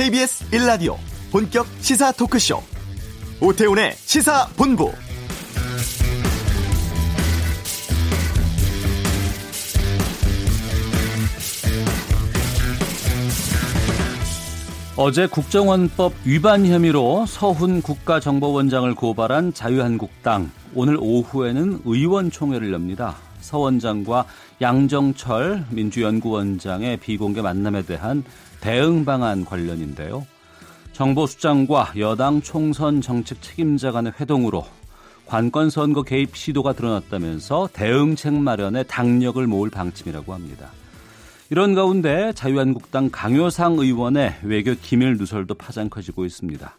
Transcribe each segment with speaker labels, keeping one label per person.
Speaker 1: KBS 1라디오 본격 시사 토크쇼. 오태훈의 시사본부.
Speaker 2: 어제 국정원법 위반 혐의로 서훈 국가정보원장을 고발한 자유한국당 오늘 오후에는 의원총회를 엽니다. 서 원장과 양정철 민주연구원장의 비공개 만남에 대한 대응 방안 관련인데요. 정보수장과 여당 총선 정책 책임자 간의 회동으로 관건 선거 개입 시도가 드러났다면서 대응책 마련에 당력을 모을 방침이라고 합니다. 이런 가운데 자유한국당 강효상 의원의 외교 기밀 누설도 파장 커지고 있습니다.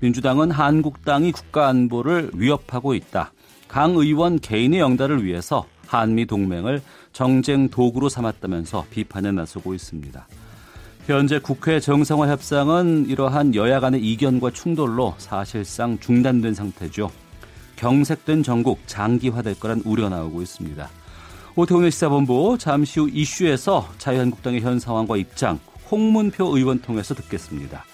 Speaker 2: 민주당은 한국당이 국가안보를 위협하고 있다. 강 의원 개인의 영달을 위해서 한미 동맹을 정쟁 도구로 삼았다면서 비판에 나서고 있습니다. 현재 국회 정상화 협상은 이러한 여야 간의 이견과 충돌로 사실상 중단된 상태죠. 경색된 전국 장기화될 거란 우려 나오고 있습니다. 오태훈의 시사본부 잠시 후 이슈에서 자유한국당의 현 상황과 입장 홍문표 의원 통해서 듣겠습니다.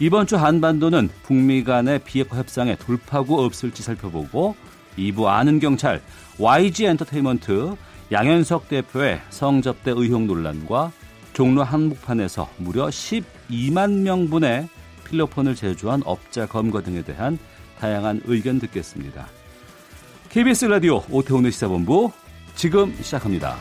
Speaker 2: 이번 주 한반도는 북미 간의 비핵화 협상에 돌파구 없을지 살펴보고 2부 아는 경찰 YG 엔터테인먼트 양현석 대표의 성접대 의혹 논란과 종로 한복판에서 무려 12만 명분의 필로폰을 제조한 업자 검거 등에 대한 다양한 의견 듣겠습니다. KBS 라디오 오태훈의 시사본부 지금 시작합니다.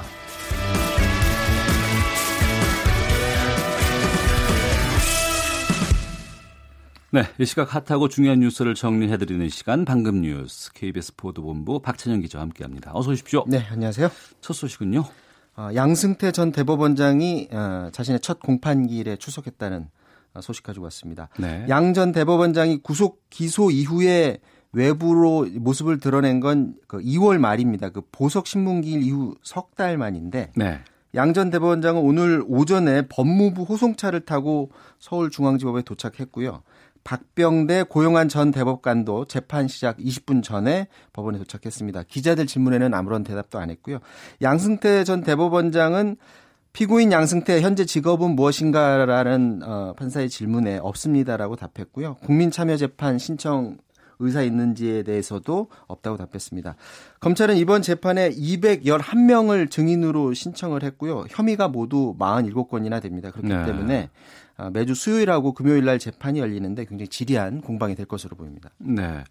Speaker 2: 네, 이 시각 핫하고 중요한 뉴스를 정리해드리는 시간 방금 뉴스 KBS 보도본부 박찬영 기자와 함께합니다. 어서 오십시오.
Speaker 3: 네, 안녕하세요.
Speaker 2: 첫 소식은요.
Speaker 3: 어, 양승태 전 대법원장이 어, 자신의 첫 공판기일에 출석했다는 어, 소식 가지고 왔습니다. 네. 양전 대법원장이 구속 기소 이후에 외부로 모습을 드러낸 건 그 2월 말입니다. 그 보석 신문기일 이후 석 달 만인데 네. 양전 대법원장은 오늘 오전에 법무부 호송차를 타고 서울중앙지법에 도착했고요. 박병대 고용한 전 대법관도 재판 시작 20분 전에 법원에 도착했습니다. 기자들 질문에는 아무런 대답도 안 했고요. 양승태 전 대법원장은 피고인 양승태 현재 직업은 무엇인가라는 어, 판사의 질문에 없습니다라고 답했고요. 국민참여재판 신청 의사 있는지에 대해서도 없다고 답했습니다. 검찰은 이번 재판에 211명을 증인으로 신청을 했고요. 혐의가 모두 47건이나 됩니다. 그렇기 네. 때문에 아, 매주 수요일하고 금요일 날 재판이 열리는데 굉장히 지리한 공방이 될 것으로 보입니다.
Speaker 2: 네.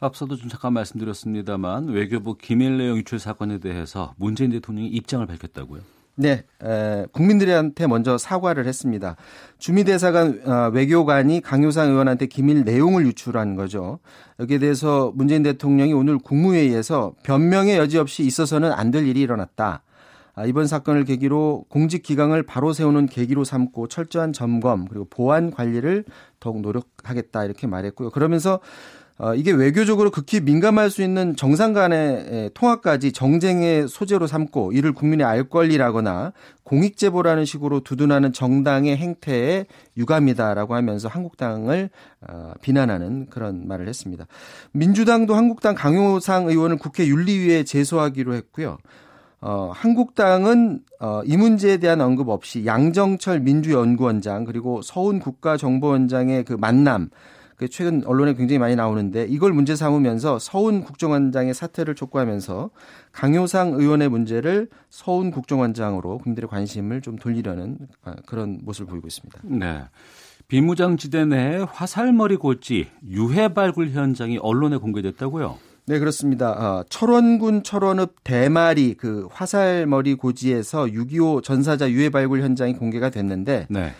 Speaker 2: 앞서도 좀 잠깐 말씀드렸습니다만 외교부 기밀 내용 유출 사건에 대해서 문재인 대통령이 입장을 밝혔다고요?
Speaker 3: 네, 에, 국민들한테 먼저 사과를 했습니다. 주미대사관 어, 외교관이 강효상 의원한테 기밀 내용을 유출한 거죠. 여기에 대해서 문재인 대통령이 오늘 국무회의에서 변명의 여지 없이 있어서는 안 될 일이 일어났다. 아, 이번 사건을 계기로 공직 기강을 바로 세우는 계기로 삼고 철저한 점검 그리고 보안 관리를 더욱 노력하겠다 이렇게 말했고요. 그러면서 어, 이게 외교적으로 극히 민감할 수 있는 정상 간의 통화까지 정쟁의 소재로 삼고 이를 국민의 알 권리라거나 공익 제보라는 식으로 두둔하는 정당의 행태에 유감이다라고 하면서 한국당을 어, 비난하는 그런 말을 했습니다. 민주당도 한국당 강효상 의원을 국회 윤리위에 제소하기로 했고요. 어, 한국당은 어, 이 문제에 대한 언급 없이 양정철 민주연구원장 그리고 서훈 국가정보원장의 그 만남 그 최근 언론에 굉장히 많이 나오는데 이걸 문제 삼으면서 서훈 국정원장의 사퇴를 촉구하면서 강효상 의원의 문제를 서훈 국정원장으로 국민들의 관심을 좀 돌리려는 아, 그런 모습을 보이고 있습니다.
Speaker 2: 네. 비무장지대 내 화살머리 고지 유해 발굴 현장이 언론에 공개됐다고요?
Speaker 3: 네, 그렇습니다. 어, 철원군 철원읍 대마리 그 화살머리 고지에서 6.25 전사자 유해 발굴 현장이 공개가 됐는데 네.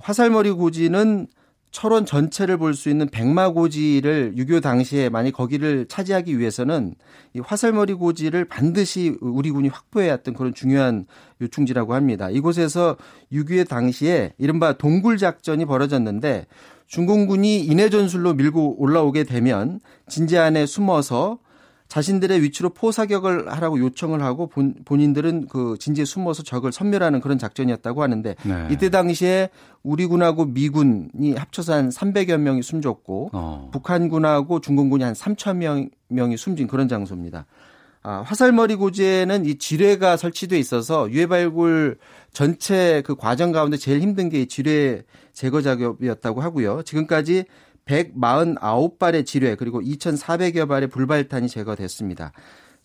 Speaker 3: 화살머리 고지는 철원 전체를 볼 수 있는 백마고지를 6.25 당시에 만약 거기를 차지하기 위해서는 이 화살머리 고지를 반드시 우리 군이 확보해야 했던 그런 중요한 요충지라고 합니다. 이곳에서 6.25 당시에 이른바 동굴 작전이 벌어졌는데 중공군이 인해 전술로 밀고 올라오게 되면 진지 안에 숨어서 자신들의 위치로 포사격을 하라고 요청을 하고 본, 본인들은 그 진지에 숨어서 적을 선멸하는 그런 작전이었다고 하는데 네. 이때 당시에 우리 군하고 미군이 합쳐서 한 300여 명이 숨졌고 어. 북한군하고 중공군이 한 3천 명, 명이 숨진 그런 장소입니다. 아, 화살머리 고지에는 이 지뢰가 설치돼 있어서 유해 발굴 전체 그 과정 가운데 제일 힘든 게 이 지뢰 제거 작업이었다고 하고요. 지금까지 149발의 지뢰 그리고 2,400여 발의 불발탄이 제거됐습니다.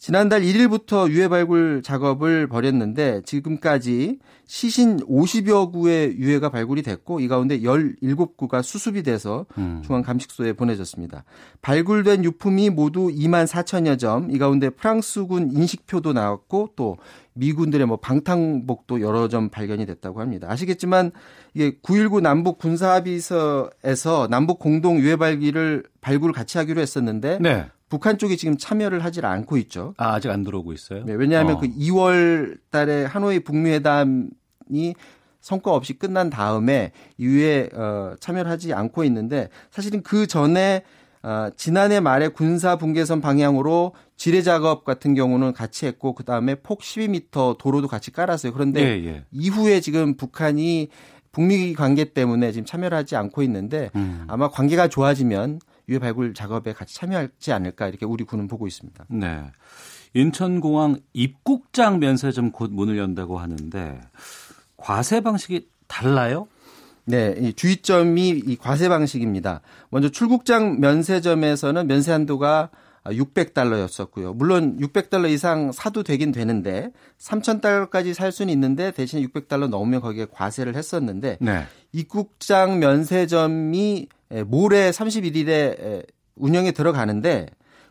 Speaker 3: 지난달 1일부터 유해 발굴 작업을 벌였는데 지금까지 시신 50여 구의 유해가 발굴이 됐고 이 가운데 17구가 수습이 돼서 음. 중앙 감식소에 보내졌습니다. 발굴된 유품이 모두 2만 4천여 점. 이 가운데 프랑스군 인식표도 나왔고 또 미군들의 뭐 방탄복도 여러 점 발견이 됐다고 합니다. 아시겠지만 이게 9.19 남북 군사합의서에서 남북 공동 유해 발기를 발굴 같이 하기로 했었는데 네. 북한 쪽이 지금 참여를 하질 않고 있죠.
Speaker 2: 아, 아직 안 들어오고 있어요?
Speaker 3: 네, 왜냐하면 어. 그 2월 달에 하노이 북미회담이 성과 없이 끝난 다음에 이후에 어, 참여를 하지 않고 있는데 사실은 그 전에 어, 지난해 말에 군사 분계선 방향으로 지뢰 작업 같은 경우는 같이 했고 그 다음에 폭 12m 도로도 같이 깔았어요. 그런데 예, 예. 이후에 지금 북한이 북미 관계 때문에 지금 참여를 하지 않고 있는데 음. 아마 관계가 좋아지면 유해 발굴 작업에 같이 참여하지 않을까 이렇게 우리 군은 보고 있습니다.
Speaker 2: 네. 인천공항 입국장 면세점 곧 문을 연다고 하는데 과세 방식이 달라요?
Speaker 3: 네, 이 주의점이 이 과세 방식입니다. 먼저 출국장 면세점에서는 면세 한도가 600달러였었고요. 물론 600달러 이상 사도 되긴 되는데 3,000달러까지 살 수는 있는데 대신에 600달러 넘으면 거기에 과세를 했었는데 네. 입국장 면세점이 모레 31일에 운영에 들어가는데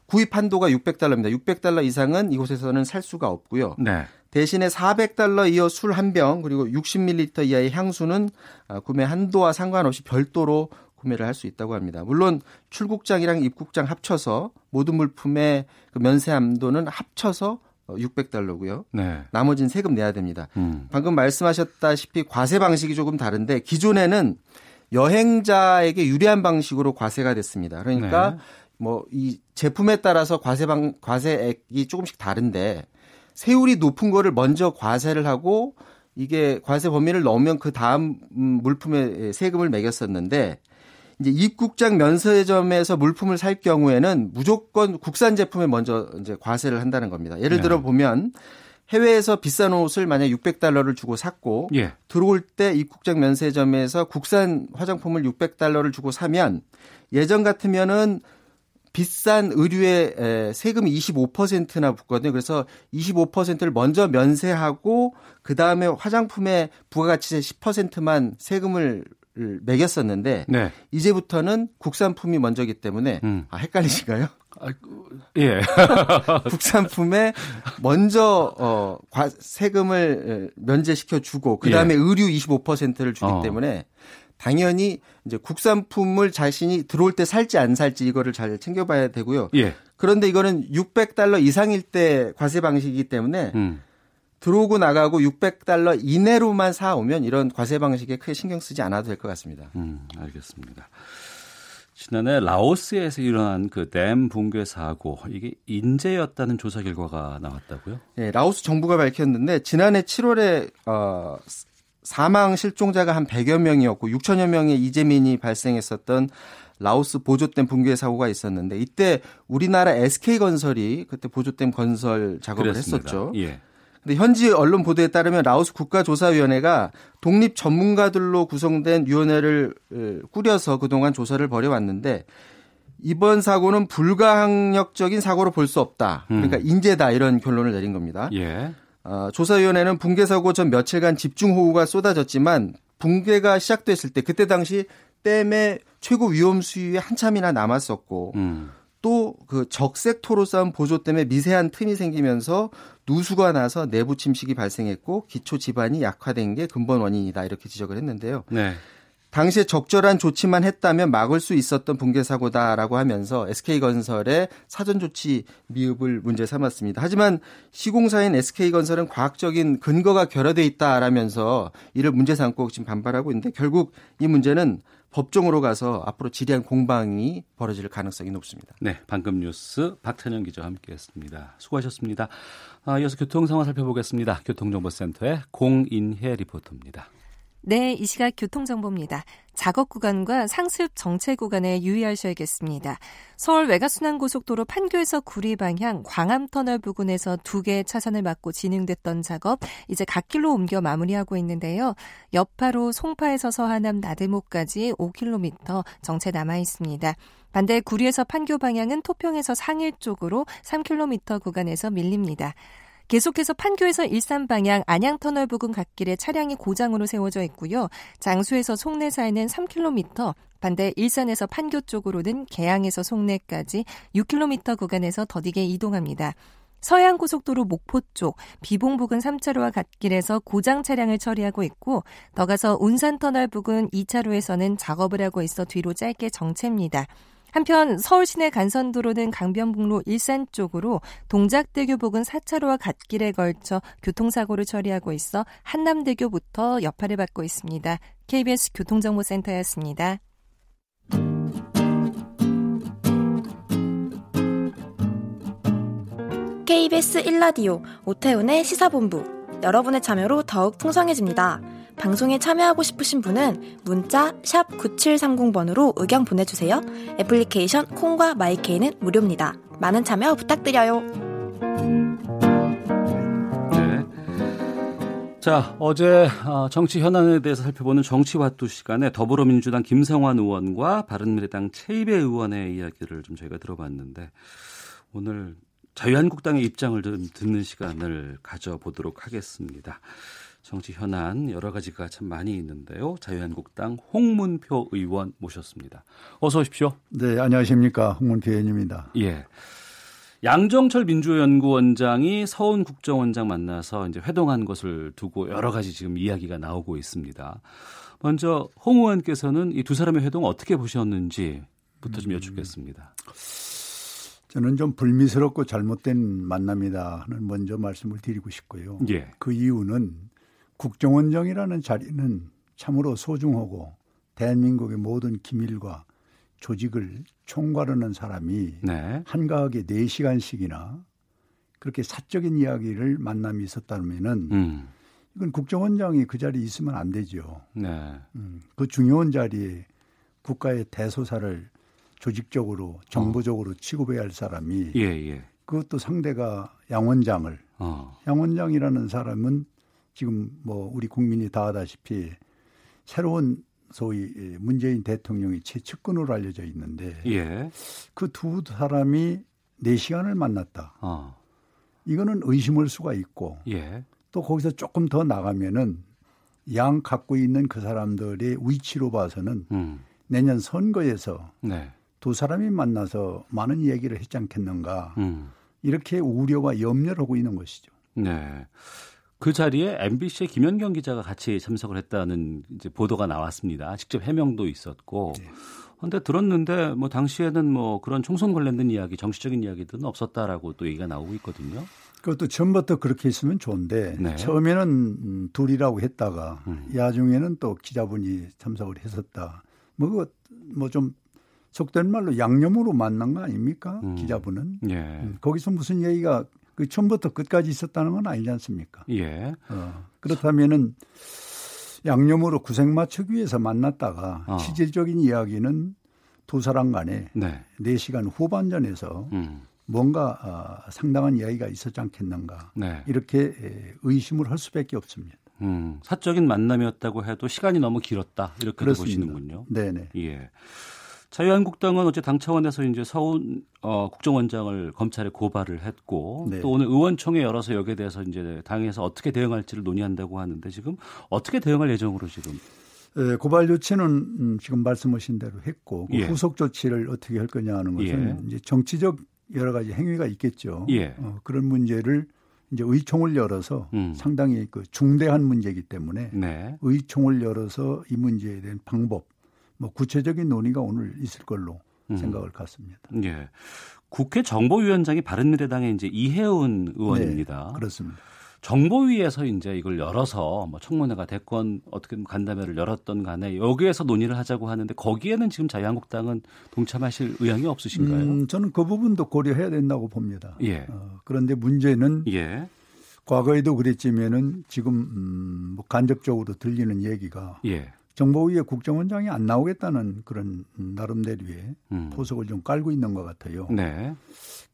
Speaker 3: 구입 한도가 600달러입니다. 600달러 이상은 이곳에서는 살 수가 없고요. 네. 대신에 400달러 이어 술 한 병 그리고 60ml 이하의 향수는 아, 구매 한도와 상관없이 별도로 구매를 할 수 있다고 합니다. 물론 출국장이랑 입국장 합쳐서 모든 물품의 그 면세 한도는 합쳐서 600달러고요. 네. 나머지는 세금 내야 됩니다. 음. 방금 말씀하셨다시피 과세 방식이 조금 다른데 기존에는 여행자에게 유리한 방식으로 과세가 됐습니다. 그러니까 네. 뭐이 제품에 따라서 과세방 과세액이 조금씩 다른데 세율이 높은 거를 먼저 과세를 하고 이게 과세 범위를 넘으면 그 다음 물품에 세금을 매겼었는데 이제 입국장 면세점에서 물품을 살 경우에는 무조건 국산 제품에 먼저 이제 과세를 한다는 겁니다. 예를 네. 들어 보면 해외에서 비싼 옷을 만약 600달러를 주고 샀고 예. 들어올 때 입국장 면세점에서 국산 화장품을 600달러를 주고 사면 예전 같으면은 비싼 의류에 세금이 25%나 붙거든요. 그래서 25%를 먼저 면세하고 그 다음에 화장품에 부가가치세 10%만 세금을 매겼었는데 네. 이제부터는 국산품이 먼저기 때문에 음. 아 헷갈리신가요? 아,
Speaker 2: 예.
Speaker 3: 국산품에 먼저 어 과, 세금을 면제시켜 주고 그다음에 예. 의류 25%를 주기 어. 때문에 당연히 이제 국산품을 자신이 들어올 때 살지 안 살지 이거를 잘 챙겨 봐야 되고요. 예. 그런데 이거는 600달러 이상일 때 과세 방식이기 때문에 음. 들어오고 나가고 600달러 이내로만 사오면 이런 과세 방식에 크게 신경 쓰지 않아도 될 것 같습니다.
Speaker 2: 음, 알겠습니다. 지난해 라오스에서 일어난 그 댐 붕괴 사고 이게 인재였다는 조사 결과가 나왔다고요?
Speaker 3: 네, 라오스 정부가 밝혔는데 지난해 7월에 어, 사망 실종자가 한 100여 명이었고 6천여 명의 이재민이 발생했었던 라오스 보조댐 붕괴 사고가 있었는데 이때 우리나라 SK건설이 그때 보조댐 건설 작업을 그랬습니다. 했었죠. 예. 근데 현지 언론 보도에 따르면 라오스 국가조사위원회가 독립 전문가들로 구성된 위원회를 꾸려서 그동안 조사를 벌여왔는데 이번 사고는 불가항력적인 사고로 볼 수 없다. 그러니까 음. 인재다 이런 결론을 내린 겁니다. 예. 어, 조사위원회는 붕괴 사고 전 며칠간 집중호우가 쏟아졌지만 붕괴가 시작됐을 때 그때 당시 댐의 최고 위험 수위에 한참이나 남았었고 음. 또 그 적색토로 쌓은 보조 때문에 미세한 틈이 생기면서 누수가 나서 내부 침식이 발생했고 기초 지반이 약화된 게 근본 원인이다 이렇게 지적을 했는데요. 네. 당시에 적절한 조치만 했다면 막을 수 있었던 붕괴 사고다라고 하면서 SK건설의 사전 조치 미흡을 문제 삼았습니다. 하지만 시공사인 SK건설은 과학적인 근거가 결여돼 있다라면서 이를 문제 삼고 지금 반발하고 있는데 결국 이 문제는 법정으로 가서 앞으로 지리한 공방이 벌어질 가능성이 높습니다.
Speaker 2: 네, 방금 뉴스 박찬영 기자와 함께했습니다. 수고하셨습니다. 아, 이어서 교통 상황 살펴보겠습니다. 교통정보센터의 공인혜 리포터입니다.
Speaker 4: 네, 이 시각 교통정보입니다. 작업 구간과 상습 정체 구간에 유의하셔야겠습니다. 서울 외곽순환고속도로 판교에서 구리 방향 광암터널 부근에서 두 개의 차선을 막고 진행됐던 작업 이제 갓길로 옮겨 마무리하고 있는데요. 여파로 송파에서 서하남 나들목까지 5km 정체 남아 있습니다. 반대 구리에서 판교 방향은 토평에서 상일 쪽으로 3km 구간에서 밀립니다. 계속해서 판교에서 일산 방향 안양터널 부근 갓길에 차량이 고장으로 세워져 있고요. 장수에서 송내 사이는 3km, 반대 일산에서 판교 쪽으로는 개항에서 송내까지 6km 구간에서 더디게 이동합니다. 서해안고속도로 목포 쪽 비봉 부근 3차로와 갓길에서 고장 차량을 처리하고 있고 더 가서 운산터널 부근 2차로에서는 작업을 하고 있어 뒤로 짧게 정체입니다. 한편 서울 시내 간선도로는 강변북로 일산 쪽으로 동작대교 부근 4차로와 갓길에 걸쳐 교통사고를 처리하고 있어 한남대교부터 여파를 받고 있습니다. KBS 교통정보센터였습니다.
Speaker 5: KBS 1라디오 오태훈의 시사본부 여러분의 참여로 더욱 풍성해집니다. 방송에 참여하고 싶으신 분은 문자 9730번으로 의견 보내주세요. 애플리케이션 콩과 마이케이는 무료입니다. 많은 참여 부탁드려요. 네.
Speaker 2: 자, 어제 어, 정치 현안에 대해서 살펴보는 정치와투 시간에 더불어민주당 김성환 의원과 바른미래당 최이배 의원의 이야기를 좀 저희가 들어봤는데 오늘 자유한국당의 입장을 듣는 시간을 가져보도록 하겠습니다. 정치 현안 여러 가지가 참 많이 있는데요. 자유한국당 홍문표 의원 모셨습니다. 어서 오십시오.
Speaker 6: 네, 안녕하십니까. 홍문표 의원입니다.
Speaker 2: 예. 양정철 민주연구원장이 서훈 국정원장 만나서 이제 회동한 것을 두고 여러 가지 지금 이야기가 나오고 있습니다. 먼저 홍 의원께서는 이 두 사람의 회동 어떻게 보셨는지부터 좀 여쭙겠습니다.
Speaker 6: 저는 좀 불미스럽고 잘못된 만남이다는 먼저 말씀을 드리고 싶고요. 예. 그 이유는 국정원장이라는 자리는 참으로 소중하고 대한민국의 모든 기밀과 조직을 총괄하는 사람이 네. 한가하게 4시간씩이나 그렇게 사적인 이야기를 만남이 있었다면은 음. 이건 국정원장이 그 자리에 있으면 안 되죠. 네. 음, 그 중요한 자리에 국가의 대소사를 조직적으로 정보적으로 어. 취급해야 할 사람이 예, 예. 그것도 상대가 양 원장을 어. 양 원장이라는 사람은 지금 뭐 우리 국민이 다 아다시피 새로운 소위 문재인 대통령이 최측근으로 알려져 있는데 예. 그두 사람이 네 시간을 만났다. 어. 이거는 의심할 수가 있고 예. 또 거기서 조금 더 나가면은 양 갖고 있는 그 사람들의 위치로 봐서는 음. 내년 선거에서 네. 두 사람이 만나서 많은 얘기를 했지 않겠는가 음. 이렇게 우려와 염려를 하고 있는 것이죠. 네.
Speaker 2: 그 자리에 MBC의 김현경 기자가 같이 참석을 했다는 이제 보도가 나왔습니다. 직접 해명도 있었고. 그런데 네. 들었는데 뭐 당시에는 뭐 그런 총선 관련된 이야기, 정치적인 이야기들은 없었다라고 또 얘기가 나오고 있거든요.
Speaker 6: 그것도 처음부터 그렇게 있으면 좋은데 네. 처음에는 음, 둘이라고 했다가 음. 야중에는 또 기자분이 참석을 했었다. 뭐뭐좀 속된 말로 양념으로 만난 거 아닙니까? 음. 기자분은. 예. 음, 거기서 무슨 얘기가 그 처음부터 끝까지 있었다는 건 아니지 않습니까? 예. 어, 그렇다면은 양념으로 구색 맞추기 위해서 만났다가 어. 실질적인 이야기는 두 사람 간에 네. 4시간 후반전에서 음. 뭔가 어, 상당한 이야기가 있었지 않겠는가. 네. 이렇게 의심을 할 수밖에 없습니다.
Speaker 2: 음, 사적인 만남이었다고 해도 시간이 너무 길었다. 이렇게 보시는군요.
Speaker 6: 네네.
Speaker 2: 예. 자유한국당은 어제 당 차원에서 이제 서훈 어, 국정원장을 검찰에 고발을 했고 네. 또 오늘 의원총회 열어서 여기에 대해서 이제 당에서 어떻게 대응할지를 논의한다고 하는데 지금 어떻게 대응할 예정으로 지금
Speaker 6: 네, 고발 조치는 음, 지금 말씀하신 대로 했고 그 예. 후속 조치를 어떻게 할 거냐 하는 것은 예. 이제 정치적 여러 가지 행위가 있겠죠. 예. 어, 그런 문제를 이제 의총을 열어서 음. 상당히 그 중대한 문제이기 때문에 네. 의총을 열어서 이 문제에 대한 방법 뭐 구체적인 논의가 오늘 있을 걸로 음. 생각을 갖습니다.
Speaker 2: 예. 국회 정보위원장이 바른미래당의 이제 이혜훈 의원입니다.
Speaker 6: 네, 그렇습니다.
Speaker 2: 정보위에서 이제 이걸 열어서 뭐 청문회가 됐건 어떻게 간담회를 열었던 간에 여기에서 논의를 하자고 하는데 거기에는 지금 자유한국당은 동참하실 의향이 없으신가요? 음,
Speaker 6: 저는 그 부분도 고려해야 된다고 봅니다. 예. 어, 그런데 문제는 예. 과거에도 그랬지만은 지금 음, 뭐 간접적으로 들리는 얘기가 예. 정보위에 국정원장이 안 나오겠다는 그런 나름대로의 음. 포석을 좀 깔고 있는 것 같아요. 네.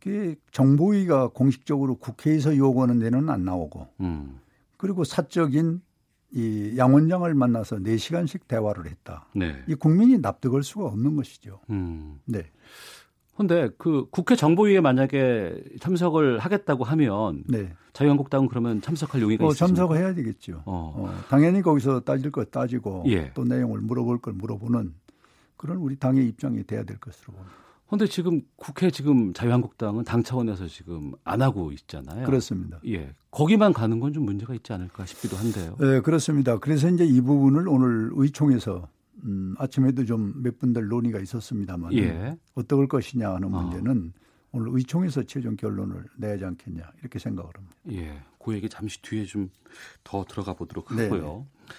Speaker 6: 그 정보위가 공식적으로 국회에서 요구하는 데는 안 나오고 음. 그리고 사적인 이 양원장을 만나서 4시간씩 대화를 했다. 네. 이 국민이 납득할 수가 없는 것이죠. 음.
Speaker 2: 네. 근데 그 국회 정보위에 만약에 참석을 하겠다고 하면 네. 자유한국당은 그러면 참석할 용의가 어, 있습니까?
Speaker 6: 참석을 해야 되겠죠. 어. 어, 당연히 거기서 따질 것 따지고 예. 또 내용을 물어볼 걸 물어보는 그런 우리 당의 입장이 돼야 될 것으로 봅니다.
Speaker 2: 그런데 지금 국회 지금 자유한국당은 당 차원에서 지금 안 하고 있잖아요.
Speaker 6: 그렇습니다.
Speaker 2: 예. 거기만 가는 건 좀 문제가 있지 않을까 싶기도 한데요.
Speaker 6: 네, 그렇습니다. 그래서 이제 이 부분을 오늘 의총에서 음, 아침에도 좀 몇 분들 논의가 있었습니다만 예. 어떨 것이냐 하는 어. 문제는 어. 오늘 의총에서 최종 결론을 내야지 않겠냐 이렇게 생각을 합니다.
Speaker 2: 예, 그 얘기 잠시 뒤에 좀 더 들어가 보도록 하고요. 네.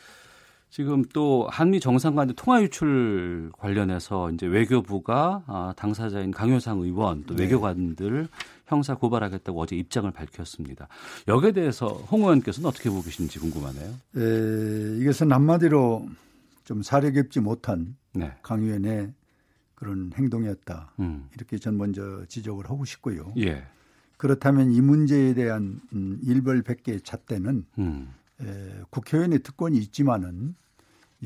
Speaker 2: 지금 또 한미 정상간 통화 유출 관련해서 이제 외교부가 아, 당사자인 강효상 의원 또 네. 외교관들 형사 고발하겠다고 어제 입장을 밝혔습니다. 여기에 대해서 홍 의원께서는 어떻게 보고 계신지 궁금하네요.
Speaker 6: 에, 이것은 한마디로 좀 사려 깊지 못한 네. 강 의원의 그런 행동이었다. 음. 이렇게 전 먼저 지적을 하고 싶고요. 예. 그렇다면 이 문제에 대한 음, 일벌백계의 잣대는 음. 에, 국회의원의 특권이 있지만은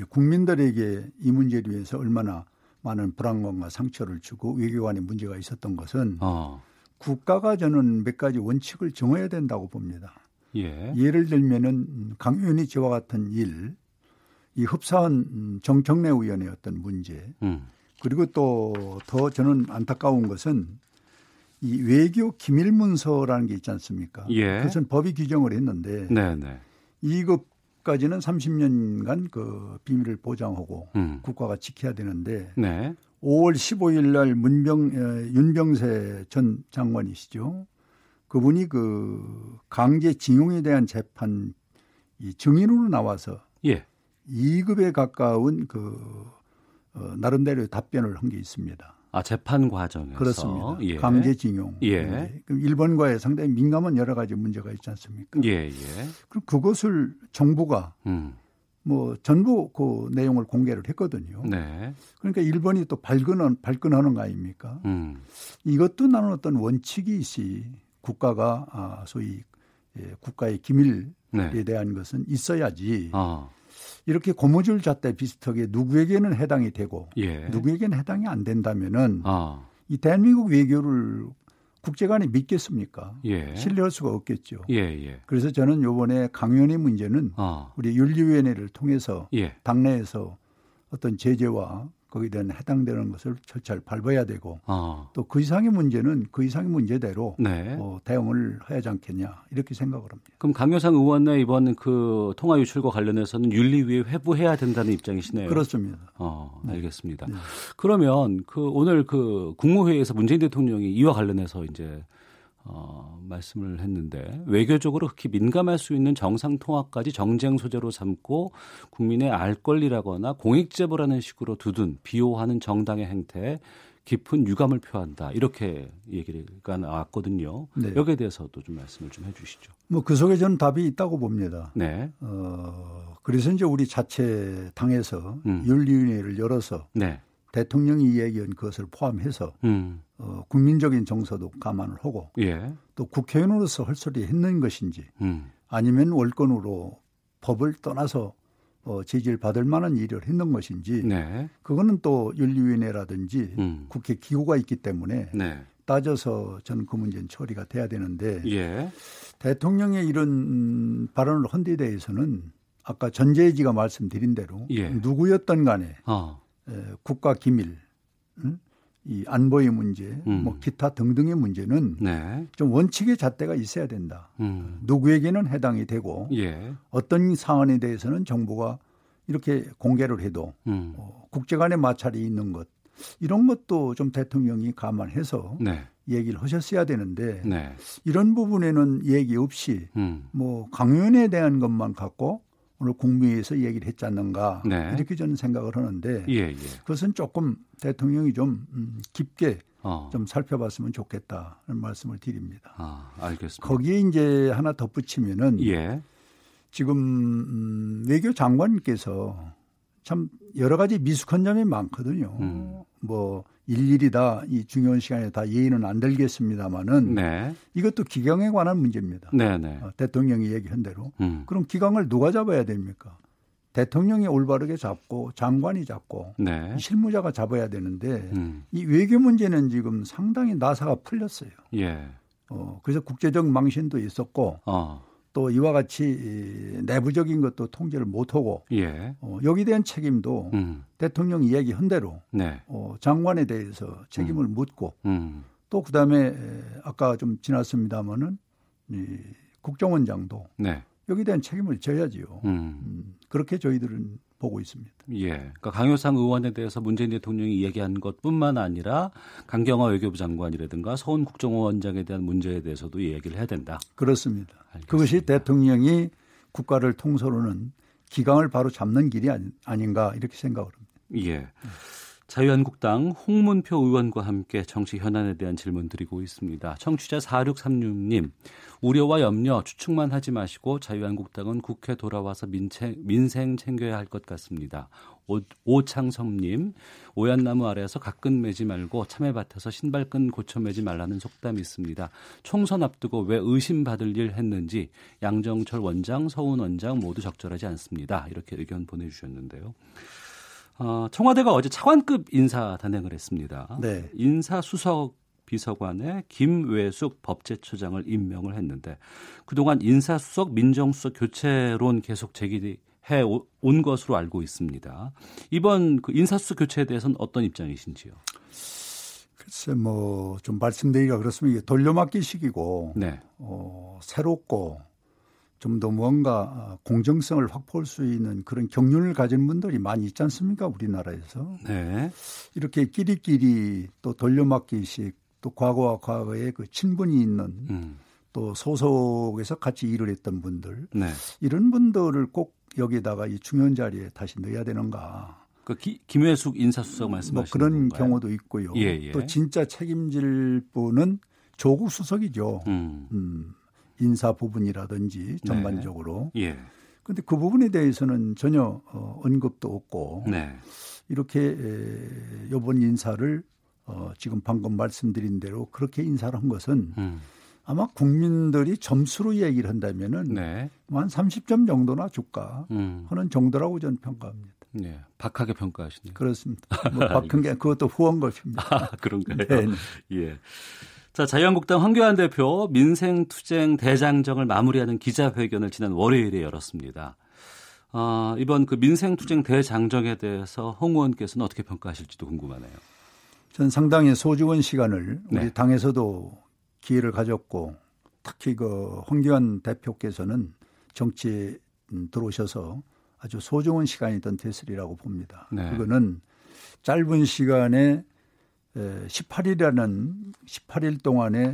Speaker 6: 국민들에게 이 문제를 위해서 얼마나 많은 불안감과 상처를 주고 외교관의 문제가 있었던 것은 어. 국가가 저는 몇 가지 원칙을 정해야 된다고 봅니다. 예. 예를 들면은 강 의원이 저와 같은 일, 이 흡사한 정청래위원회 어떤 문제, 음. 그리고 또 더 저는 안타까운 것은 이 외교 기밀 문서라는 게 있지 않습니까? 예. 그것은 법이 규정을 했는데 네네. 2급까지는 30년간 그 비밀을 보장하고 음. 국가가 지켜야 되는데 네. 5월 15일 날 문병 윤병세 전 장관이시죠. 그분이 그 강제 징용에 대한 재판 이 증인으로 나와서 예. 2급에 가까운 그 어, 나름대로 답변을 한 게 있습니다.
Speaker 2: 아 재판 과정에서
Speaker 6: 그렇습니다. 예. 강제징용. 예. 네. 그럼 일본과의 상당히 민감한 여러 가지 문제가 있지 않습니까? 예, 예. 그럼 그것을 정부가 음. 뭐 전부 그 내용을 공개를 했거든요. 네. 그러니까 일본이 또 발끈한 발끈하는 거 아닙니까? 음. 이것도 나는 어떤 원칙이 있이 국가가 아 소위 예, 국가의 기밀에 네. 대한 것은 있어야지. 아. 이렇게 고무줄 잣대 비슷하게 누구에게는 해당이 되고 예. 누구에게는 해당이 안 된다면은 아. 이 대한민국 외교를 국제간에 믿겠습니까? 예. 신뢰할 수가 없겠죠. 예, 예. 그래서 저는 요번에 강연의 문제는 아. 우리 윤리위원회를 통해서 예. 당내에서 어떤 제재와 거기에 대한 해당되는 것을 절차를 밟아야 되고 아. 또그 이상의 문제는 그 이상의 문제대로 네. 어, 대응을 해야 하지 않겠냐 이렇게 생각을 합니다.
Speaker 2: 그럼 강효상 의원의 이번 그 통화 유출과 관련해서는 윤리위에 회부해야 된다는 입장이시네요.
Speaker 6: 그렇습니다.
Speaker 2: 어, 알겠습니다. 네. 그러면 그 오늘 그 국무회의에서 문재인 대통령이 이와 관련해서 이제 어, 말씀을 했는데 외교적으로 극히 민감할 수 있는 정상 통화까지 정쟁 소재로 삼고 국민의 알 권리라거나 공익 제보라는 식으로 두둔 비호하는 정당의 행태에 깊은 유감을 표한다 이렇게 얘기가 나왔거든요. 네. 여기에 대해서도 좀 말씀을 좀 해주시죠.
Speaker 6: 뭐 그 속에 저는 답이 있다고 봅니다. 네. 어, 그래서 이제 우리 자체 당에서 음. 윤리위원회를 열어서 네. 대통령이 이야기한 것을 포함해서 음. 어, 국민적인 정서도 감안을 하고 예. 또 국회의원으로서 할 소리 했는 것인지 음. 아니면 월권으로 법을 떠나서 어, 제지를 받을 만한 일을 했는 것인지 네. 그거는 또 윤리위원회라든지 음. 국회 기구가 있기 때문에 네. 따져서 저는 그 문제는 처리가 돼야 되는데 예. 대통령의 이런 발언을 한데 대해서는 아까 전재지가 말씀드린 대로 예. 누구였던 간에 어. 국가 기밀, 이 안보의 문제, 음. 뭐 기타 등등의 문제는 네. 좀 원칙의 잣대가 있어야 된다. 음. 누구에게는 해당이 되고 예. 어떤 사안에 대해서는 정부가 이렇게 공개를 해도 음. 어, 국제 간의 마찰이 있는 것 이런 것도 좀 대통령이 감안해서 네. 얘기를 하셨어야 되는데 네. 이런 부분에는 얘기 없이 음. 뭐 강연에 대한 것만 갖고 오늘 국무회의에서 얘기를 했지 않는가 네. 이렇게 저는 생각을 하는데 예, 예. 그것은 조금 대통령이 좀 음, 깊게 어. 좀 살펴봤으면 좋겠다는 말씀을 드립니다.
Speaker 2: 아, 알겠습니다.
Speaker 6: 거기에 이제 하나 덧붙이면은 예. 지금 음, 외교 장관께서 참 여러 가지 미숙한 점이 많거든요. 음. 뭐 일일이 다 이 중요한 시간에 다 예의는 안 들겠습니다마는 네. 이것도 기강에 관한 문제입니다. 네, 네. 어, 대통령이 얘기한 대로 음. 그럼 기강을 누가 잡아야 됩니까? 대통령이 올바르게 잡고 장관이 잡고 네. 실무자가 잡아야 되는데 음. 이 외교 문제는 지금 상당히 나사가 풀렸어요. 예. 어, 그래서 국제적 망신도 있었고 어. 또 이와 같이 내부적인 것도 통제를 못하고 예. 어, 여기 대한 책임도 음. 대통령이 얘기한 대로 네. 어, 장관에 대해서 책임을 음. 묻고 음. 또 그다음에 아까 좀 지났습니다마는 이 국정원장도 네. 여기 대한 책임을 져야지요. 음. 음. 그렇게 저희들은 보고 있습니다.
Speaker 2: 예. 그러니까 강효상 의원에 대해서 문재인 대통령이 얘기한 것뿐만 아니라 강경화 외교부 장관이라든가 서훈 국정원장에 대한 문제에 대해서도 얘기를 해야 된다.
Speaker 6: 그렇습니다. 알겠습니다. 그것이 대통령이 국가를 통솔하는 기강을 바로 잡는 길이 아닌가 이렇게 생각을 합니다.
Speaker 2: 예. 자유한국당 홍문표 의원과 함께 정치 현안에 대한 질문 드리고 있습니다. 청취자 4636님, 우려와 염려, 추측만 하지 마시고 자유한국당은 국회 돌아와서 민체, 민생 챙겨야 할 것 같습니다. 오, 오창섭님, 오얏나무 아래에서 각근 매지 말고 참외밭에서 신발끈 고쳐 매지 말라는 속담이 있습니다. 총선 앞두고 왜 의심받을 일 했는지 양정철 원장, 서훈 원장 모두 적절하지 않습니다. 이렇게 의견 보내주셨는데요. 어, 청와대가 어제 차관급 인사 단행을 했습니다. 네. 인사수석 비서관에 김외숙 법제처장을 임명을 했는데 그동안 인사수석 민정수석 교체론 계속 제기 해온 것으로 알고 있습니다. 이번 그 인사수석 교체에 대해서는 어떤 입장이신지요?
Speaker 6: 글쎄 뭐 좀 말씀드리기가 그렇습니다. 이게 돌려막기식이고 네. 어, 새롭고 좀 더 뭔가 어, 공정성을 확보할 수 있는 그런 경륜을 가진 분들이 많이 있지 않습니까? 우리나라에서. 네. 이렇게 끼리끼리 또 돌려막기식 또 과거와 과거에 그 친분이 있는 음. 또 소속에서 같이 일을 했던 분들. 네. 이런 분들을 꼭 여기다가 이 중요한 자리에 다시 넣어야 되는가.
Speaker 2: 그 기, 김회숙 인사수석 말씀하시는 뭐
Speaker 6: 그런
Speaker 2: 건가요?
Speaker 6: 경우도 있고요. 예, 예. 또 진짜 책임질 분은 조국 수석이죠. 음. 음. 인사 부분이라든지 네. 전반적으로. 네. 예. 근데 그 부분에 대해서는 전혀 어, 언급도 없고 네. 이렇게 에, 이번 인사를 어, 지금 방금 말씀드린 대로 그렇게 인사를 한 것은 음. 아마 국민들이 점수로 얘기를 한다면은 네. 한 30점 정도나 줄까 음. 하는 정도라고 저는 평가합니다.
Speaker 2: 네, 박하게 평가하시네요.
Speaker 6: 그렇습니다. 뭐 박한 게 그것도 후원 것입니다.
Speaker 2: 아, 그런가요? 네. 예. 자, 자유한국당 황교안 대표 민생투쟁 대장정을 마무리하는 기자회견을 지난 월요일에 열었습니다. 어, 이번 그 민생투쟁 대장정에 대해서 홍 의원께서는 어떻게 평가하실지도 궁금하네요.
Speaker 6: 전 상당히 소중한 시간을 우리 네. 당에서도 기회를 가졌고 특히 그 황교안 대표께서는 정치에 들어오셔서 아주 소중한 시간이던 됐으리라고 봅니다. 네. 그거는 짧은 시간에 18일이라는 18일 동안에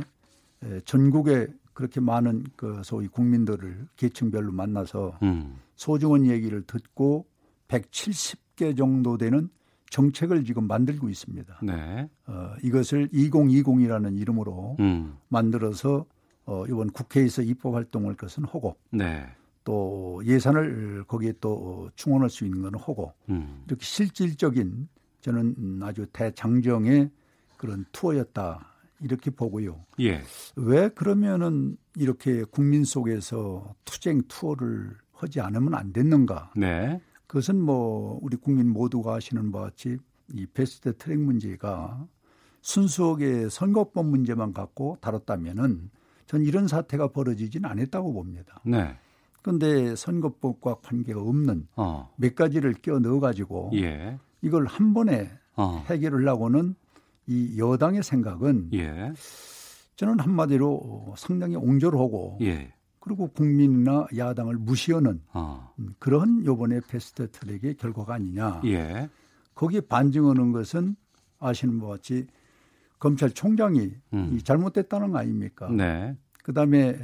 Speaker 6: 전국에 그렇게 많은 그 소위 국민들을 계층별로 만나서 음. 소중한 얘기를 듣고 170개 정도 되는 정책을 지금 만들고 있습니다. 네. 어, 이것을 2020이라는 이름으로 음. 만들어서 어, 이번 국회에서 입법 활동을 것은 하고 네. 또 예산을 거기에 또 충원할 수 있는 건 하고 음. 이렇게 실질적인 저는 아주 대장정의 그런 투어였다 이렇게 보고요. 예. 왜 그러면은 이렇게 국민 속에서 투쟁 투어를 하지 않으면 안 됐는가? 네. 그것은 뭐 우리 국민 모두가 아시는 바와 같이 이 베스트 트랙 문제가 순수하게 선거법 문제만 갖고 다뤘다면은 전 이런 사태가 벌어지진 않았다고 봅니다. 네. 그런데 선거법과 관계가 없는 어. 몇 가지를 끼워 넣어 가지고 예. 이걸 한 번에 어. 해결하려고는 이 여당의 생각은 예. 저는 한마디로 상당히 옹졸하고 예. 그리고 국민이나 야당을 무시하는 어. 그런 요번에 패스트 트랙의 결과가 아니냐. 예. 거기에 반증하는 것은 아시는 것 같이 검찰총장이 음. 잘못됐다는 거 아닙니까? 네. 그다음에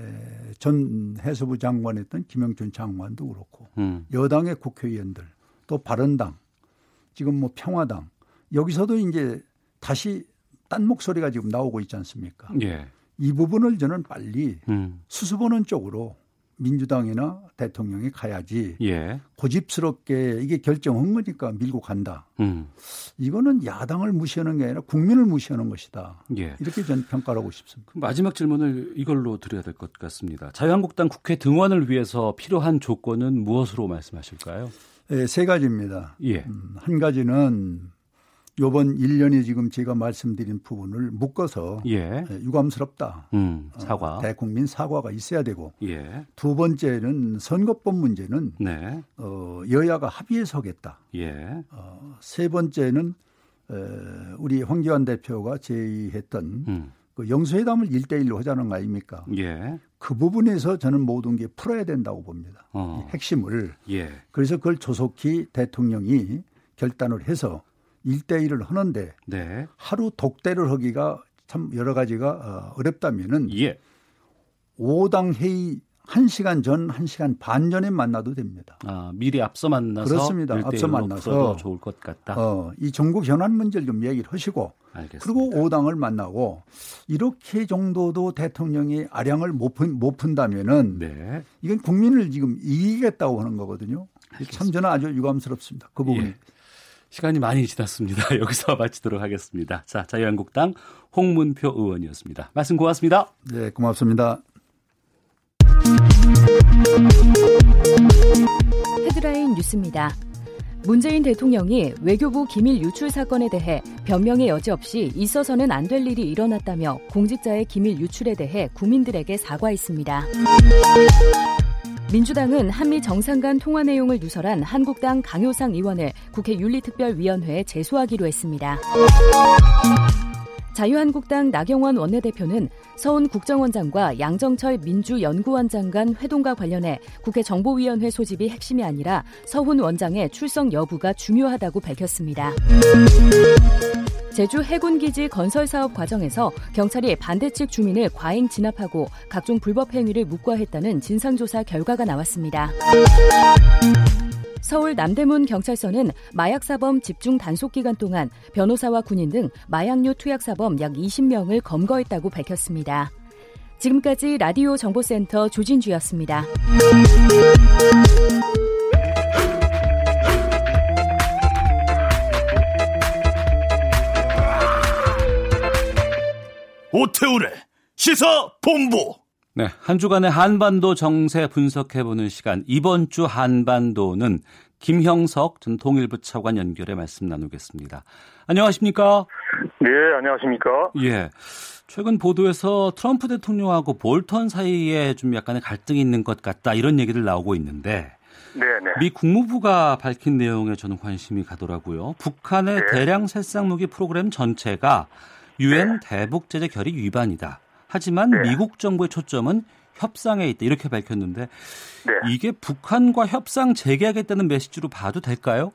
Speaker 6: 전 해수부 장관했던 김영춘 장관도 그렇고 음. 여당의 국회의원들 또 바른당 지금 뭐 평화당 여기서도 이제 다시 딴 목소리가 지금 나오고 있지 않습니까? 예. 이 부분을 저는 빨리 음. 수습하는 쪽으로 민주당이나 대통령이 가야지 예. 고집스럽게 이게 결정한 거니까 밀고 간다. 음. 이거는 야당을 무시하는 게 아니라 국민을 무시하는 것이다. 예. 이렇게 저는 평가를 하고 싶습니다.
Speaker 2: 마지막 질문을 이걸로 드려야 될 것 같습니다. 자유한국당 국회 등원을 위해서 필요한 조건은 무엇으로 말씀하실까요?
Speaker 6: 네, 세 가지입니다. 예. 음, 한 가지는 요번 1년이 지금 제가 말씀드린 부분을 묶어서 예. 예. 유감스럽다. 음, 사과. 어, 대국민 사과가 있어야 되고 예. 두 번째는 선거법 문제는 네. 어, 여야가 합의해서 하겠다. 예. 어, 세 번째는 에, 우리 황교안 대표가 제의했던 음. 그 영수회담을 1대1로 하자는 거 아닙니까? 예. 그 부분에서 저는 모든 게 풀어야 된다고 봅니다. 어. 핵심을. 예. 그래서 그걸 조속히 대통령이 결단을 해서 1대1을 하는데 네. 하루 독대를 하기가 참 여러 가지가 어, 어렵다면은 예. 5당 회의 1시간 전, 1시간 반 전에 만나도 됩니다.
Speaker 2: 아, 미리 앞서 만나서
Speaker 6: 그렇습니다. 앞서 만나서
Speaker 2: 좋을 것 같다.
Speaker 6: 어, 이 전국 현안 문제를 좀 얘기를 하시고 알겠습니다. 그리고 5당을 만나고 이렇게 정도도 대통령이 아량을 못, 푼, 못 푼다면은 네. 이건 국민을 지금 이기겠다고 하는 거거든요. 알겠습니다. 참 저는 아주 유감스럽습니다. 그 부분이. 예.
Speaker 2: 시간이 많이 지났습니다. 여기서 마치도록 하겠습니다. 자, 자유한국당 홍문표 의원이었습니다. 말씀 고맙습니다.
Speaker 6: 네, 고맙습니다.
Speaker 7: 헤드라인 뉴스입니다. 문재인 대통령이 외교부 기밀 유출 사건에 대해 변명의 여지 없이 있어서는 안 될 일이 일어났다며 공직자의 기밀 유출에 대해 국민들에게 사과했습니다. 민주당은 한미 정상 간 통화 내용을 누설한 한국당 강효상 의원을 국회 윤리특별위원회에 제소하기로 했습니다. 자유한국당 나경원 원내대표는 서훈 국정원장과 양정철 민주연구원장 간 회동과 관련해 국회 정보위원회 소집이 핵심이 아니라 서훈 원장의 출석 여부가 중요하다고 밝혔습니다. 제주 해군기지 건설 사업 과정에서 경찰이 반대측 주민을 과잉 진압하고 각종 불법 행위를 묵과했다는 진상조사 결과가 나왔습니다. 서울 남대문 경찰서는 마약사범 집중 단속 기간 동안 변호사와 군인 등 마약류 투약사범 약 20명을 검거했다고 밝혔습니다. 지금까지 라디오 정보센터 조진주였습니다.
Speaker 8: 오태우래 시사 본부.
Speaker 2: 네, 한 주간의 한반도 정세 분석해보는 시간. 이번 주 한반도는 김형석 전 통일부 차관 연결해 말씀 나누겠습니다. 안녕하십니까?
Speaker 9: 네, 안녕하십니까?
Speaker 2: 예. 최근 보도에서 트럼프 대통령하고 볼턴 사이에 좀 약간의 갈등이 있는 것 같다 이런 얘기들 나오고 있는데 네네. 미 국무부가 밝힌 내용에 저는 관심이 가더라고요. 북한의 네. 대량 살상 무기 프로그램 전체가 유엔 네. 대북 제재 결의 위반이다. 하지만 네. 미국 정부의 초점은 협상에 있다. 이렇게 밝혔는데 네. 이게 북한과 협상 재개하겠다는 메시지로 봐도 될까요?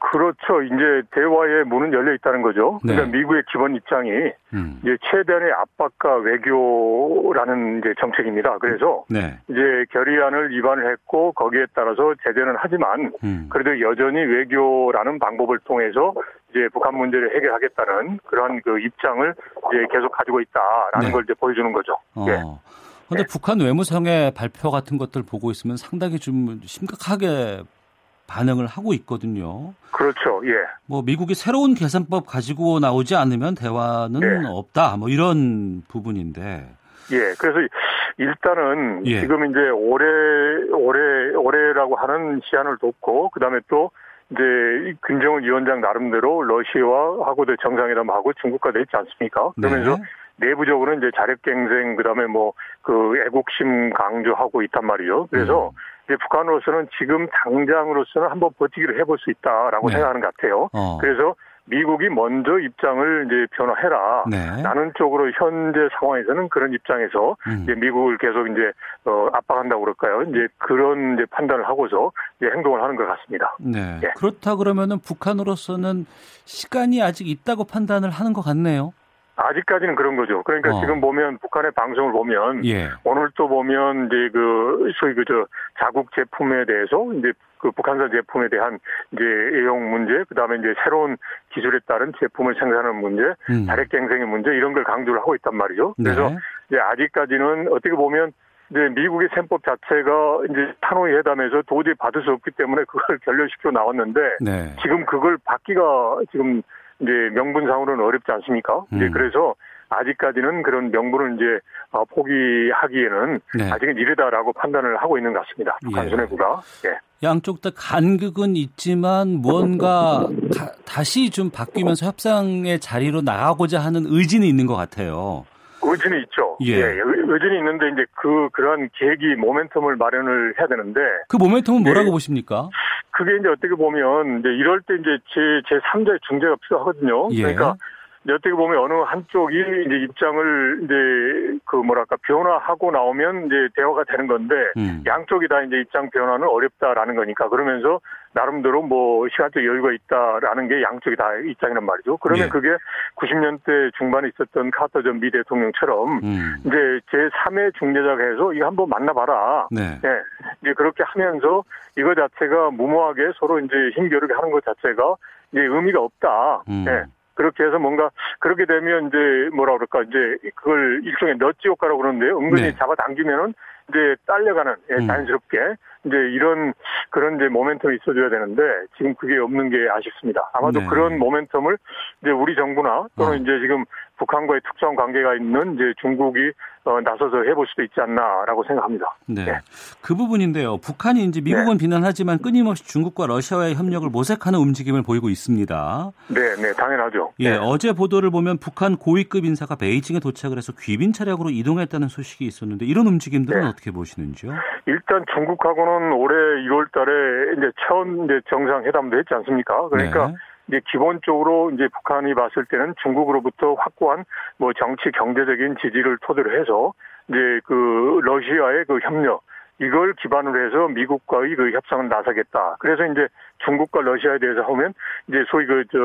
Speaker 9: 그렇죠. 이제 대화의 문은 열려 있다는 거죠. 네. 그러니까 미국의 기본 입장이 음. 이제 최대한의 압박과 외교라는 이제 정책입니다. 그래서 네. 이제 결의안을 위반을 했고 거기에 따라서 제재는 하지만 음. 그래도 여전히 외교라는 방법을 통해서 이제 북한 문제를 해결하겠다는 그런 그 입장을 이제 계속 가지고 있다라는 네. 걸 이제 보여주는 거죠. 어. 예.
Speaker 2: 그런데 네. 북한 외무성의 발표 같은 것들 보고 있으면 상당히 좀 심각하게 반응을 하고 있거든요.
Speaker 9: 그렇죠. 예.
Speaker 2: 뭐 미국이 새로운 계산법 가지고 나오지 않으면 대화는 예. 없다. 뭐 이런 부분인데.
Speaker 9: 예. 그래서 일단은 예. 지금 이제 올해 올해 올해라고 하는 시한을 뒀고 그다음에 또 이제 김정은 위원장 나름대로 러시아하고도 정상회담하고 중국과 돼 있지 않습니까? 그러면서 네. 내부적으로 이제 자력갱생 그다음에 뭐 그 애국심 강조하고 있단 말이죠. 그래서 음. 이제 북한으로서는 지금 당장으로서는 한번 버티기를 해볼 수 있다라고 네. 생각하는 것 같아요. 어. 그래서 미국이 먼저 입장을 이제 변화해라. 네. 라는 쪽으로 현재 상황에서는 그런 입장에서 음. 이제 미국을 계속 이제 어, 압박한다고 그럴까요? 이제 그런 이제 판단을 하고서 이제 행동을 하는 것 같습니다.
Speaker 2: 네. 예. 그렇다 그러면은 북한으로서는 시간이 아직 있다고 판단을 하는 것 같네요.
Speaker 9: 아직까지는 그런 거죠. 그러니까 어. 지금 보면 북한의 방송을 보면 예. 오늘 또 보면 이제 그 소위 그 저 자국 제품에 대해서 이제 그 북한산 제품에 대한 이제 애용 문제, 그 다음에 이제 새로운 기술에 따른 제품을 생산하는 문제, 음. 자력갱생의 문제 이런 걸 강조를 하고 있단 말이죠. 그래서 네. 이제 아직까지는 어떻게 보면 이제 미국의 셈법 자체가 이제 타노이 회담에서 도저히 받을 수 없기 때문에 그걸 결렬시켜 나왔는데 네. 지금 그걸 받기가 지금 이제 명분상으로는 어렵지 않습니까? 음. 이제 그래서 아직까지는 그런 명분을 이제 어, 포기하기에는 네. 아직은 이르다라고 판단을 하고 있는 것 같습니다. 북한 예. 수뇌부가. 예.
Speaker 2: 양쪽 다 간극은 있지만 무언가 다, 시좀 바뀌면서 협상의 자리로 나가고자 하는 의지는 있는 것 같아요.
Speaker 9: 의지는 있죠. 예. 예. 의지는 있는데 이제 그 그러한 계기 모멘텀을 마련을 해야 되는데
Speaker 2: 그 모멘텀은 뭐라고 예. 보십니까?
Speaker 9: 그게 이제 어떻게 보면 이제 이럴 때 이제 제 제 3자의 중재가 필요하거든요. 예. 그러니까 어떻게 보면 어느 한쪽이 이제 입장을 이제 그 뭐랄까 변화하고 나오면 이제 대화가 되는 건데 음. 양쪽이 다 이제 입장 변화는 어렵다라는 거니까 그러면서 나름대로 뭐 시간적 여유가 있다라는 게 양쪽이 다 입장이란 말이죠. 그러면 예. 그게 90년대 중반에 있었던 카터 전 미 대통령처럼 음. 이제 제3의 중재자가 해서 이거 한번 만나봐라. 네. 네. 이제 그렇게 하면서 이거 자체가 무모하게 서로 이제 힘겨루게 하는 것 자체가 이제 의미가 없다. 음. 네. 그렇게 해서 뭔가 그렇게 되면 이제 뭐라 그럴까 이제 그걸 일종의 넛지 효과라고 그러는데요. 은근히 네. 잡아당기면은 이제 딸려가는 예, 음. 자연스럽게 이제 이런 그런 이제 모멘텀이 있어줘야 되는데 지금 그게 없는 게 아쉽습니다. 아마도 네. 그런 모멘텀을 이제 우리 정부나 또는 어. 이제 지금 북한과의 특수한 관계가 있는 이제 중국이 어, 나서서 해볼 수도 있지 않나라고 생각합니다.
Speaker 2: 네. 네. 그 부분인데요. 북한이 이제 미국은 네. 비난하지만 끊임없이 중국과 러시아와의 협력을 모색하는 움직임을 보이고 있습니다.
Speaker 9: 네, 네, 당연하죠.
Speaker 2: 예,
Speaker 9: 네.
Speaker 2: 어제 보도를 보면 북한 고위급 인사가 베이징에 도착을 해서 귀빈 차량으로 이동했다는 소식이 있었는데 이런 움직임들은 네. 어떻게 보시는지요?
Speaker 9: 일단 중국하고는 올해 1월 달에 이제 처음 이제 정상회담도 했지 않습니까? 그러니까 네. 이제 기본적으로 이제 북한이 봤을 때는 중국으로부터 확고한 뭐 정치 경제적인 지지를 토대로 해서 이제 그 러시아의 그 협력 이걸 기반으로 해서 미국과의 그 협상을 나서겠다. 그래서 이제 중국과 러시아에 대해서 하면 이제 소위 그 저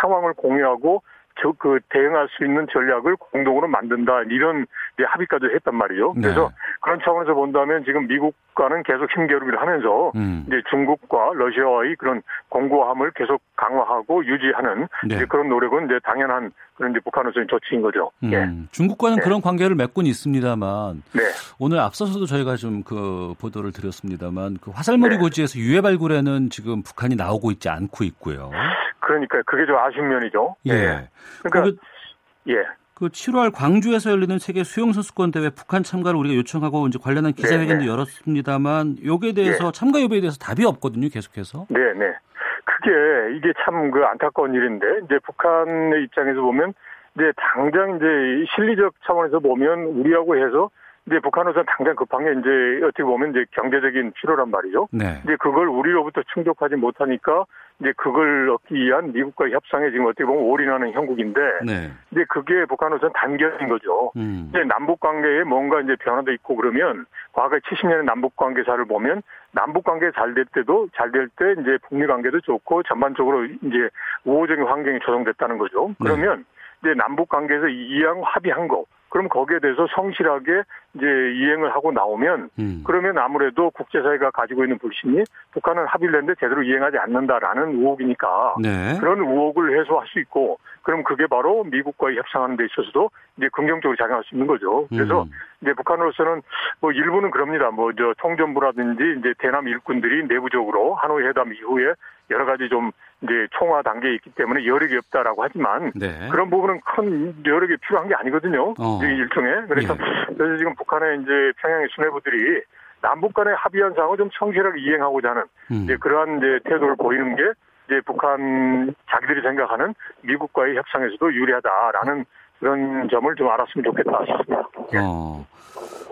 Speaker 9: 상황을 공유하고 저 그 대응할 수 있는 전략을 공동으로 만든다 이런 합의까지 했단 말이죠. 네. 그래서 네. 그런 차원에서 본다면 지금 미국과는 계속 힘겨루기를 하면서 음. 이제 중국과 러시아와의 그런 공고함을 계속 강화하고 유지하는 네. 그런 노력은 이제 당연한 그런 이제 북한으로서의 조치인 거죠.
Speaker 2: 음. 예. 중국과는 네. 그런 관계를 맺곤 있습니다만 네. 오늘 앞서서도 저희가 좀 그 보도를 드렸습니다만 그 화살머리 네. 고지에서 유해 발굴에는 지금 북한이 나오고 있지 않고 있고요.
Speaker 9: 그러니까 그게 좀 아쉬운 면이죠.
Speaker 2: 예. 예. 그러니까 그, 예. 그 7월 광주에서 열리는 세계 수영 선수권 대회 북한 참가를 우리가 요청하고 이제 관련한 기자회견도 네네. 네. 열었습니다만 여기에 대해서 네. 참가 여부에 대해서 답이 없거든요, 계속해서.
Speaker 9: 네, 네. 그게 이게 참 그 안타까운 일인데 이제 북한의 입장에서 보면 이제 당장 이제 실리적 차원에서 보면 우리하고 해서 이제 북한으로서 당장 급한 게 이제 어떻게 보면 이제 경제적인 필요란 말이죠. 네. 이제 그걸 우리로부터 충족하지 못하니까 이제 그걸 얻기 위한 미국과의 협상에 지금 어떻게 보면 올인하는 형국인데 네. 이제 그게 북한으로서는 단결인 거죠. 음. 이제 남북 관계에 뭔가 이제 변화도 있고 그러면 과거 70년의 남북 관계사를 보면 남북 관계 잘 될 때도 잘 될 때 이제 북미 관계도 좋고 전반적으로 이제 우호적인 환경이 조성됐다는 거죠. 네. 그러면 네. 이제 남북 관계에서 이양 합의한 거 그럼 거기에 대해서 성실하게 이제 이행을 하고 나오면 음. 그러면 아무래도 국제사회가 가지고 있는 불신이 북한은 합의를 했는데 제대로 이행하지 않는다라는 의혹이니까 네. 그런 의혹을 해소할 수 있고 그럼 그게 바로 미국과의 협상하는 데 있어서도 이제 긍정적으로 작용할 수 있는 거죠. 그래서 음. 이제 북한으로서는 뭐 일부는 그럽니다. 뭐 저 통전부라든지 이제 대남 일꾼들이 내부적으로 하노이 회담 이후에 여러 가지 좀 이제 총화 단계에 있기 때문에 여력이 없다라고 하지만 네. 그런 부분은 큰 여력이 필요한 게 아니거든요. 어. 일종의 그래서 예. 그래서 지금 북한의 이제 평양의 수뇌부들이 남북 간의 합의한 사항을 좀 성실하게 이행하고자 하는 음. 이제 그러한 이제 태도를 보이는 게 이제 북한 자기들이 생각하는 미국과의 협상에서도 유리하다라는 그런 점을 좀 알았으면 좋겠다 싶습니다.
Speaker 2: 예. 어.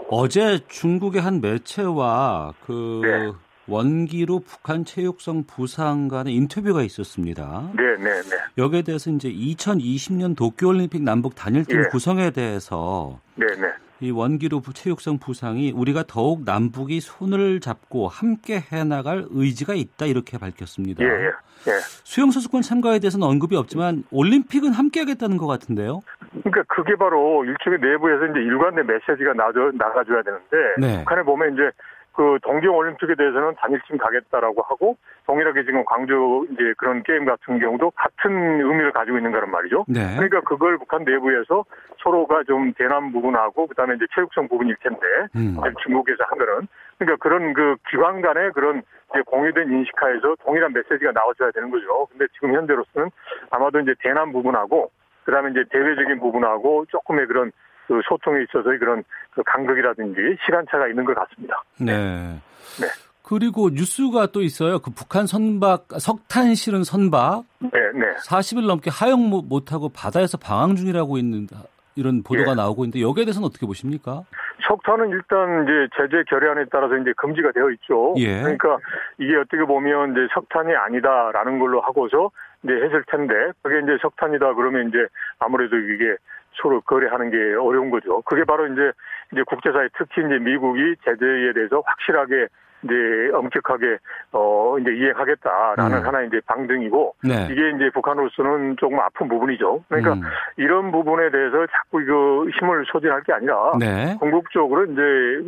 Speaker 2: 어제 중국의 한 매체와 그 네. 원기로 북한 체육성 부상 간의 인터뷰가 있었습니다.
Speaker 9: 네, 네, 네.
Speaker 2: 여기에 대해서 이제 2020년 도쿄올림픽 남북 단일팀 예. 구성에 대해서 네, 네. 이 원기로 체육성 부상이 우리가 더욱 남북이 손을 잡고 함께 해나갈 의지가 있다 이렇게 밝혔습니다. 예, 예. 예. 수영 선수권 참가에 대해서는 언급이 없지만 올림픽은 함께 하겠다는 것 같은데요.
Speaker 9: 그러니까 그게 바로 일종의 내부에서 이제 일관된 메시지가 나가줘야 되는데 네. 북한에 보면 이제 그 동경 올림픽에 대해서는 단일팀 가겠다라고 하고 동일하게 지금 광주 이제 그런 게임 같은 경우도 같은 의미를 가지고 있는 거란 말이죠. 네. 그러니까 그걸 북한 내부에서 서로가 좀 대남 부분하고 그다음에 이제 체육성 부분일 텐데 음. 중국에서 한 거는 그러니까 그런 그 기관 간의 그런 이제 공유된 인식하에서 동일한 메시지가 나와줘야 되는 거죠. 근데 지금 현재로서는 아마도 이제 대남 부분하고 그다음에 이제 대외적인 부분하고 조금의 그런 그 소통에 있어서의 그런 그 간극이라든지 시간차가 있는 것 같습니다.
Speaker 2: 네. 네. 그리고 뉴스가 또 있어요. 그 북한 선박 석탄 실은 선박 네, 네. 40일 넘게 하영 못하고 바다에서 방황 중이라고 있는 이런 보도가 예. 나오고 있는데 여기에 대해서는 어떻게 보십니까?
Speaker 9: 석탄은 일단 이제 제재 결의안에 따라서 이제 금지가 되어 있죠. 예. 그러니까 이게 어떻게 보면 이제 석탄이 아니다라는 걸로 하고서 이제 했을 텐데 그게 이제 석탄이다 그러면 이제 아무래도 이게 서로 거래하는 게 어려운 거죠. 그게 바로 이제 이제 국제사회 특히 이제 미국이 제재에 대해서 확실하게 이제 엄격하게 어 이제 이행하겠다라는 음. 하나의 이제 방등이고 네. 이게 이제 북한으로서는 조금 아픈 부분이죠. 그러니까 음. 이런 부분에 대해서 자꾸 이거 힘을 소진할 게 아니라 네. 궁극적으로 이제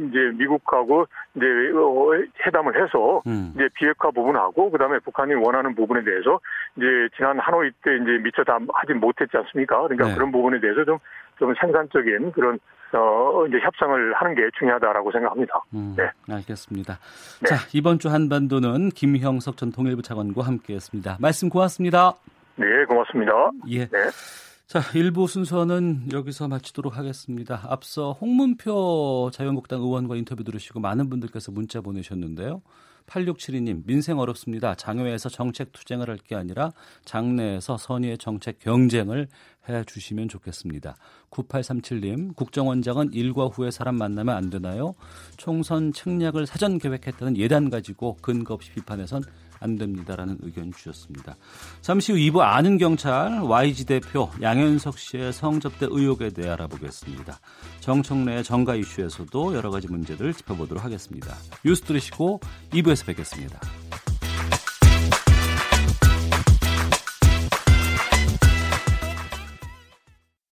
Speaker 9: 이제 미국하고 이제 어, 회담을 해서 음. 이제 비핵화 부분하고 그다음에 북한이 원하는 부분에 대해서 이제 지난 하노이 때 이제 미처 다 하지 못했지 않습니까? 그러니까 네. 그런 부분에 대해서 좀좀 생산적인 그런 어, 이제 협상을 하는 게 중요하다라고 생각합니다. 음, 네.
Speaker 2: 알겠습니다. 네. 자, 이번 주 한반도는 김형석 전 통일부 차관과 함께 했습니다. 말씀 고맙습니다.
Speaker 9: 네, 고맙습니다.
Speaker 2: 예. 네. 자, 일부 순서는 여기서 마치도록 하겠습니다. 앞서 홍문표 자유한국당 의원과 인터뷰 들으시고 많은 분들께서 문자 보내셨는데요. 8672님, 민생 어렵습니다. 장외에서 정책 투쟁을 할 게 아니라 장내에서 선의의 정책 경쟁을 해 주시면 좋겠습니다. 9837님, 국정원장은 일과 후에 사람 만나면 안 되나요? 총선 책략을 사전 계획했다는 예단 가지고 근거 없이 비판해선 안 됩니다라는 의견 주셨습니다. 잠시 후 2부 아는 경찰 YG 대표 양현석 씨의 성접대 의혹에 대해 알아보겠습니다. 정청래의 정가 이슈에서도 여러 가지 문제들 짚어보도록 하겠습니다. 뉴스 들으시고 2부에서 뵙겠습니다.